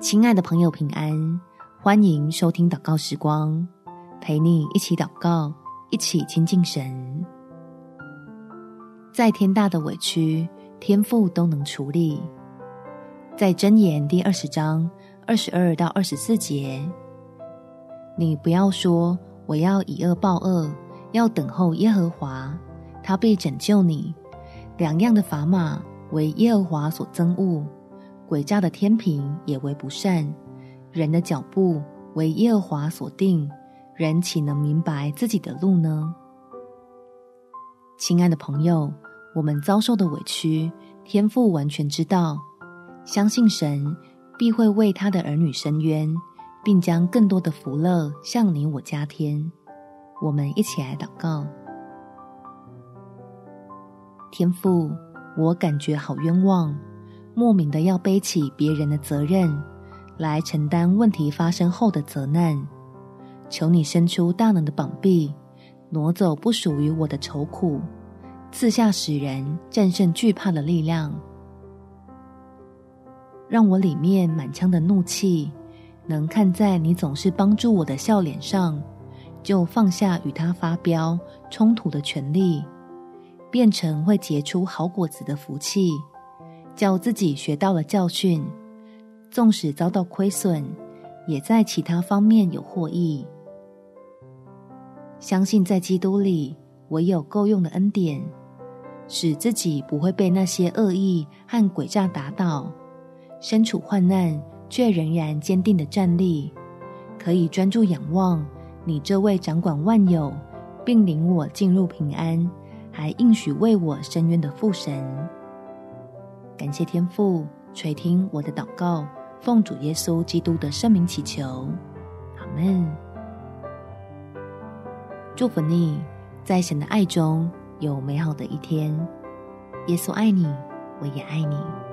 亲爱的朋友，平安！欢迎收听祷告时光，陪你一起祷告，一起亲近神。再天大的委屈，天父都能处理。在箴言第二十章二十二到二十四节，你不要说我要以恶报恶，要等候耶和华，他必拯救你。两样的砝码为耶和华所憎恶。诡诈的天平也为不善，人的脚步为耶和华所定，人岂能明白自己的路呢？亲爱的朋友，我们遭受的委屈，天父完全知道，相信神必会为他的儿女伸冤，并将更多的福乐向你我加添。我们一起来祷告：天父，我感觉好冤枉。莫名的要背起别人的责任，来承担问题发生后的责难。求你伸出大能的膀臂，挪走不属于我的愁苦，赐下使人战胜惧怕的力量，让我里面满腔的怒气，能看在你总是帮助我的笑脸上，就放下与他发飙冲突的权利，变成会结出好果子的福气。叫自己学到了教训，纵使遭到亏损，也在其他方面有获益。相信在基督里，唯有够用的恩典，使自己不会被那些恶意和诡诈打倒，身处患难却仍然坚定的站立，可以专注仰望你这位掌管万有，并领我进入平安，还应许为我伸冤的父神。感谢天父垂听我的祷告，奉主耶稣基督的圣名祈求，阿门。祝福你，在神的爱中有美好的一天。耶稣爱你，我也爱你。